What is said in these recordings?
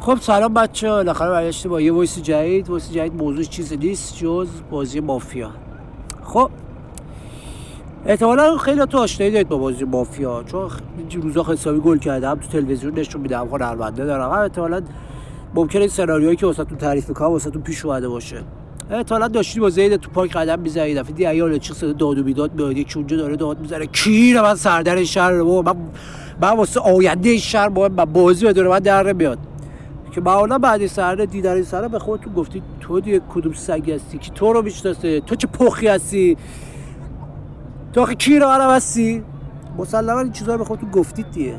خب سلام بچه ها بالاخره برگشته با یه وایس جدید وایس جدید موضوع چیزی نیست جز بازی مافیا. خب احتمالا خیلی تو آشنایی دارید با بازی مافیا چون روزا حسابی گل کردم تو تلویزیون نشون میدم هنرمنده دارم هم احتمالا ممکنه این سناریوهایی که واسه تعریف می‌کنم واسه پیش اومده باشه. احتمالا داشتی با زید تو پارک قدم می‌زنی دفعه دی ایال چه صدا داد و بیداد میاد یکی اونجا داره داد می‌زنه. کیر من سردر شهر من من واسه آینده شهر با بازی بدونه من در میاد که معالا بعد سرده دیدن این سره به خودتون گفتی تو دیگه کدوم سگی هستی؟ که تو رو می‌شناسه؟ تو چه پخی هستی؟ تو آخه کی رو عرب هستی؟ مسلما این چیزا رو به خودتون گفتید دیگه.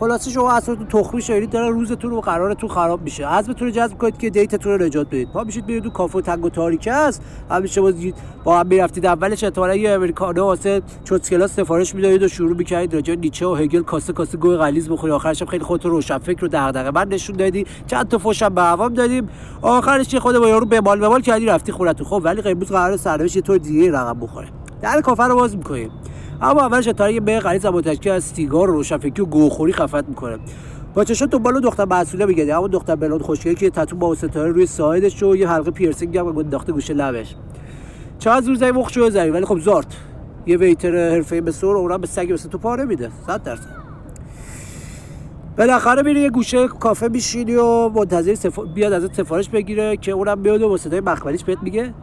خلاصه شما اصلا تو تخمی شهرید داره روزتون رو قرارتون خراب میشه. عزمتون رو جذب کنید که دیتتون رو نجات بدید. پا میشید برید تو کافه تنگ و تاریکه است همیشه با با هم می‌رفتید. اولش احتمالاً یه امریکانو واسه کلاس سفارش می‌دادید و شروع می‌کردید راجع نیچه و هگل کاسه کاسه گوی غلیظ بخوری آخرش هم خیلی خودتون روشن فکر رو دغدغه. من نشون دادی چند تا فوشم به عوام دادیم. آخرش خود با یارو به مال به مال کردی رفتی خونتون. خب ولی امروز قرار سرنوشت یه طور دیگه رقم بخوره. در کافه رو باز می‌کنیم. اما اولش اتاره به با تشکیل از سیگار و روشنفکری و گوخوری خفت می‌کنه. با چشات دنبال دختر مسئوله میگردی اما دختر بلوند خوشگلی که تتو با ستاره روی سایدش و یه حلقه پیرسینگ هم انداخته گوشه لبش. چقدر زور زنی وقت شو زنی ولی خب زارت. یه ویتر حرفه‌ای به سر اونم به سگ مثل تو پاره میده 100 درصد. بالاخره میری یه گوشه کافه میشینی و منتظر سفا... بیاد ازت سفارش بگیره که اونم بیاد و با صدای مخملیش بهت میگه.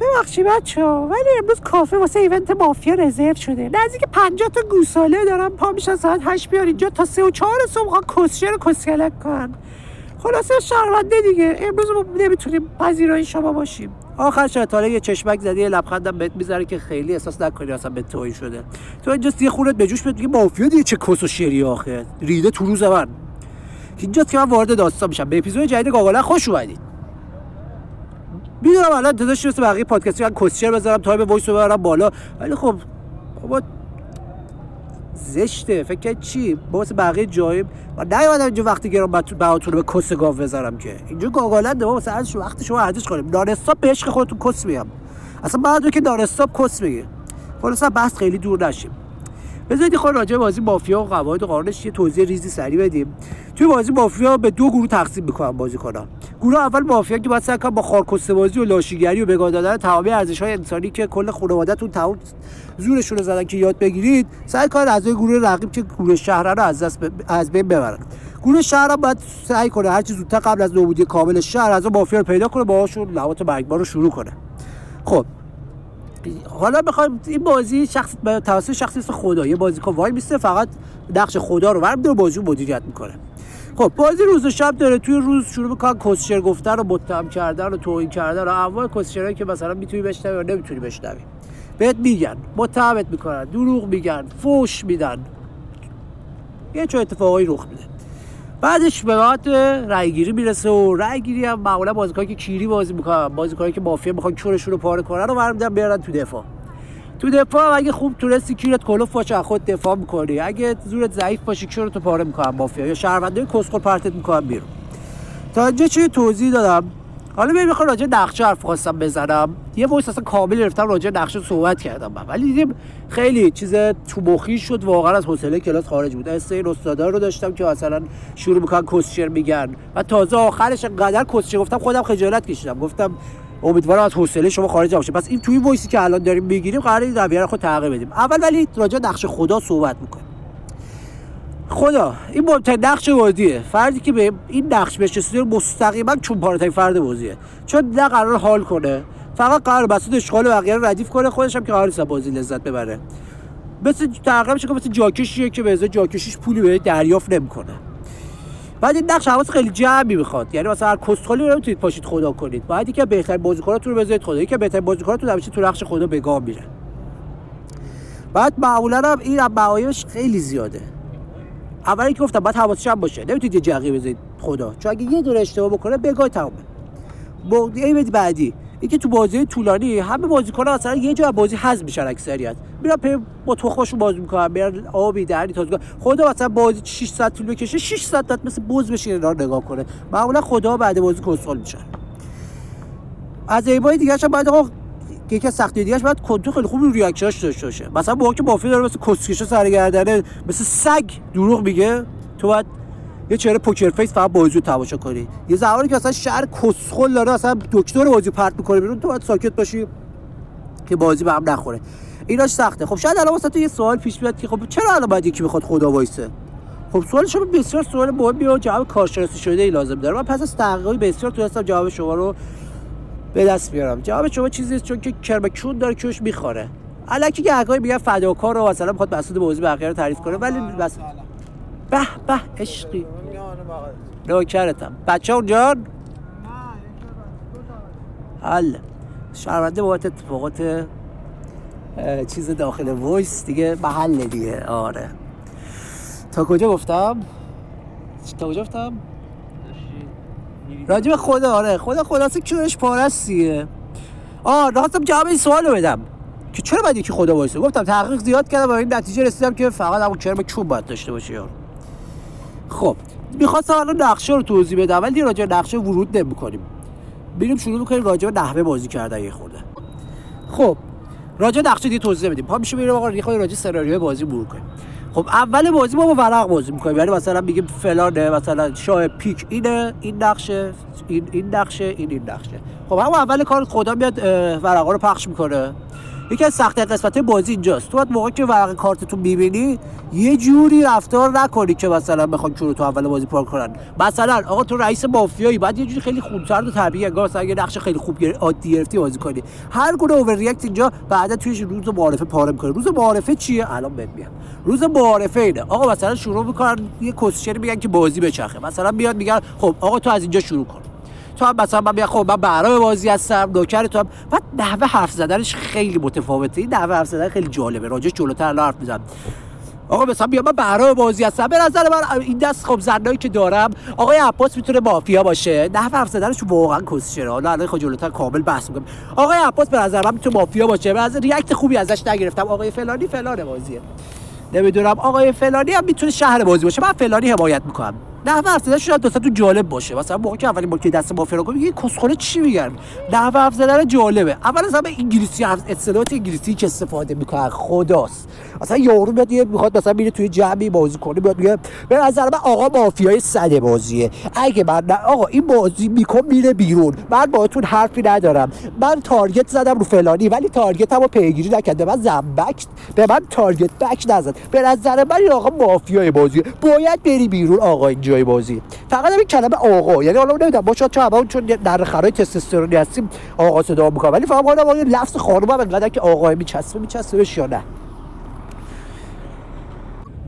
ببخشی بچه ها ولی امروز کافه واسه ایونت مافیا رزرو شده. نزدیک 50 تا گوساله دارم پا میشن ساعت 8 بیار اینجا تا 3 و 4 صبح می‌خوان کسچه رو کسکلک کنن. خلاصه شرمنده دیگه. امروز ما نمی‌تونیم پذیرای شما باشیم. آخر شتاله یه چشمک زدی یه لبخندم بهت می‌ذاره که خیلی احساس نکنی اصلا به توهین شده. تو اینجا یه خورت به جوش بهت میگه مافیا دیگه چه کس و شری آخه. ریده تو روز من. اینجاست که من وارد داستان میشم. به اپیزود جدید گاگاله خوش اومدید. می‌دونم الان داداش مثل بقیه پادکستی من کسچر بذارم تایم وایس رو ببرم بالا. ولی خب بابا زشته. فکر چی؟ با بقیه جای من نیومدم اینجا وقتی گرام بهاتون رو به کس گاو بذارم که. اینجا گاگالنده ما واسه ارزش وقت شما ارزش کنیم. دانستاب به عشق خودتون کس میگم. اصلا بعد که دانستاب کس میگه. خلاص بحث خیلی دور نشیم. بذارید خود راجع بازی مافیا و قواعد و قانونش یه توضیح ریزی سری بدیم. توی بازی مافیا به دو گروه تقسیم می‌کنن بازی کنن گروه اول مافیا که باید سعی با خارکسته بازی و لاشیگری و بگاه دادن تمامی ارزش های انسانی که کل خانوادهتون تمام زورشون رو زدن که یاد بگیرید سعی کنن از گروه رقیب که گروه شهر رو از دست از بین ببرن. گروه شهر هم باید سعی کنه هر چیز زودتر قبل از نابودی کامل شهر از مافیا رو پیدا کنه باهاشون لوات مرگبار رو شروع کنه. خب حالا بخوایم این بازی شخص توسط شخصی خدا یه بازیکن وای میسته فقط نقش خدا رو ورم داره بازی مدیریت می‌کنه. خب بازی روز و شب داره. توی روز شروع می‌کنن کسشر گفتن رو متهم کردن و توهین کردن و انواع کسشرهایی که مثلا می‌تونی بشنوی و نمی‌تونی بشنوی. بهت میگن متهمت می‌کنن دروغ میگن فوش میدن. یه چه اتفاقایی رخ میده. بعدش به بعد رایگیری می‌رسه و رایگیری هم معمولا بازیکنایی که کیری بازی می‌کنن بازیکنایی که مافیا می‌خوان چورشون رو پاره کنن رو برمیدن بیارن تو دفاع. تو دفاع اگه خوب تونستی کیرت کلفت باشه خود دفاع می‌کنی. اگه زورت ضعیف باشه کیرت تو پاره می‌کنن مافیا. یا شهرونده کسخل پرتت می‌کنن بیرون. تا اینجا چه توضیح دادم؟ حالا ببین می‌خوام راجع نقشه حرف خواستم بزنم. یه voice اصلا کامل گرفتم راجع نقشه صحبت کردم من. ولی دیدیم خیلی چیز تو مخی شد. واقعا از حوصله کلاس خارج بود. است این استادا رو داشتم که مثلا شروع می‌کنن کسشر میگن. و تازه آخرش قدر کسشر گفتم خودم خجالت کشیدم. گفتم امیدوارم از حوصله شما خارج نشه پس این توی voice ی که الان داریم می‌گیریم قراره این رویه رو خود تغییر بدیم. اول ولی راجع نقش خدا صحبت می‌کنیم. خدا این مهمترین نقش بازیه. فردی که به این نقش بشه مستقیما چون پارتای فرد بازیه. چون نه قرار حال کنه فقط قرار بسید اشغال بقیه رو ردیف کنه خودش هم که قرار بازی لذت ببره. مثل تقریبا مثل جاکشیه که به ازای جاکشیش پولی به دریافت نمی‌کنه. بعد این نقش حواس خیلی جمعی می‌خواد. یعنی مثلا هر رو نمی‌تونید پاشید خدا کنید. باید که بهترین بازیکناتون رو بذارید خدا. یکی بهترین بازیکناتون همیشه تو نقش خدا به گام میره. بعد معمولا هم این معایبش خیلی زیاده. اولی که گفتم باید حواسش هم باشه. نمی‌تونید یه جقی بذارید خدا. چون اگه یه دونه اشتباه بکنه بگاه تمامه ایمت بعدی. اینکه تو بازی طولانی همه بازیکن‌ها اصلا یه جا بازی حذف میشن اکثریت. میرن پی با تخمشون بازی می‌کنن میرن آبی دری تازه خدا مثلا بازی 6 ساعت طول بکشه 6 ساعت مثل بوز بشین اینا نگاه کنه. معمولا خدا بعد بازی کنسول میشن از ایبای دیگه باید آقا یکی از سختی دیگه‌اش باید کنترل خیلی خوب ریاکشنش داشته باشه. مثلا با که مافیا داره مثل کسکشه سرگردنه مثل سگ دروغ میگه تو باید یه چهره پوکر فیس فقط بازی رو تماشا کنی. یه زمانی که اصلا شهر کسخل داره اصلا دکتر بازی پرت می‌کنه بیرون تو باید ساکت باشی که بازی به هم نخوره. ایناش سخته. خب شاید الان واسه تو یه سوال پیش بیاد که خب چرا الان باید یکی بخواد خدا وایسه؟ خب سوال شما بسیار سوال مهمی و جواب کارشناسی شده ای لازم داره. من پس از تحقیقات بسیار تونستم جواب شما رو به دست بیارم. جواب شما چیزی چون که کرمکشون داره کیوش می‌خوره. الکی که حقایی میگن فداکار و مثلا می‌خواد مسعود بازی بقیه رو تعریف کنه ولی بس به به عشقی. نوکرتم بچه جان حل. شرمنده بابت اتفاقات چیز داخل وایس دیگه محل دیگه. آره. تا کجا گفتم؟ تا کجا گفتم؟ راجب خدا آره. خدا خلاصه کیورش پارست دیگه. آه راستم جواب این سوال بدم. که چرا باید یکی خدا وایسه؟ گفتم تحقیق زیاد کردم و این نتیجه رسیدم که فقط همون کرم چوب باید داشته باشه یارو. خب می‌خواستم الان نقشه رو توضیح بدم ولی راجع نقشه ورود نمی‌کنیم. بریم شروع می‌کنیم راجع نحوه بازی کردن یه خورده. خب راجع نقشه دیگه توضیح بدیم. پا میشه بریم آقا خورده راجع سناریوی بازی مرور کنیم. خب اول بازی ما با ورق بازی می‌کنیم. یعنی مثلا میگیم فلانه مثلا شاه پیک اینه این نقشه این این نقشه این این نقشه. خب همون اول کار خدا میاد ورقا رو پخش می‌کنه. یکی از سخت قسمت بازی اینجاست. تو موقع که ورق کارتتون می‌بینی یه جوری رفتار نکنی که مثلا بخوان چون تو اول بازی پر کنن. مثلا آقا تو رئیس مافیایی بعد یه جوری خیلی خونسرد و طبیعی انگار مثلا یه نقش خیلی خوب عادی گرفتی بازی کنی. هر گونه اوور ریاکت اینجا بعدا توی روز معارفه پاره می‌کنه روز معارفه چیه؟ الان بهت میگم. روز معارفه اینه. آقا مثلا شروع می‌کنن یه کوسچری میگن که بازی بچرخه. مثلا میاد میگن خب آقا تو از اینجا شروع کن. تو هم مثلا من خب من برای بازی هستم نوکر تو هم. بعد نحوه حرف زدنش خیلی متفاوته. این نحوه حرف زدن خیلی جالبه. راجع جلوتر الان حرف می‌زنم. آقا مثلا بیا من برای بازی هستم. به نظر من این دست خب زنایی که دارم آقای عباس می‌تونه مافیا باشه. نحوه حرف زدنش واقعا کسچره حالا الان خود جلوتر کامل بحث می‌کنم. آقای عباس به نظر من می‌تونه مافیا باشه. به نظر ریاکت خوبی ازش نگرفتم. آقای فلانی فلان بازیه. نمی‌دونم آقای فلانی هم می‌تونه شهر بازی باشه. من فلانی حمایت می‌کنم. نحوه حرف زدن شاید تو جالب باشه. مثلا موقع که اولین بار که دست مافیا رو میگه کسخونه چی میگن؟ نحوه حرف زدن جالبه. اول از همه انگلیسی اصطلاحات انگلیسی که استفاده می‌کنن خداست. مثلا یارو میاد می‌خواد مثلا میره توی جمعی بازی کنه میاد میگه به نظر من آقا مافیای صد بازیه. اگه من آقا این بازی میکن میره بیرون. من باهاتون حرفی ندارم. من تارگت زدم رو فلانی ولی تارگتمو پیگیری نکرده من زنبک به من تارگت بک نزد. به نظر من این آقا مافیای بازیه. باید بری بیرون آقا اینجا. جای بازی. فقط این کلمه آقا. یعنی حالا نمی‌دونم با شاید چون چون در خرای تستوسترونی هستیم آقا صدا می‌کنم ولی فقط آقا لفظ خانم هم انقدر که آقا میچسبه میچسبه یا نه.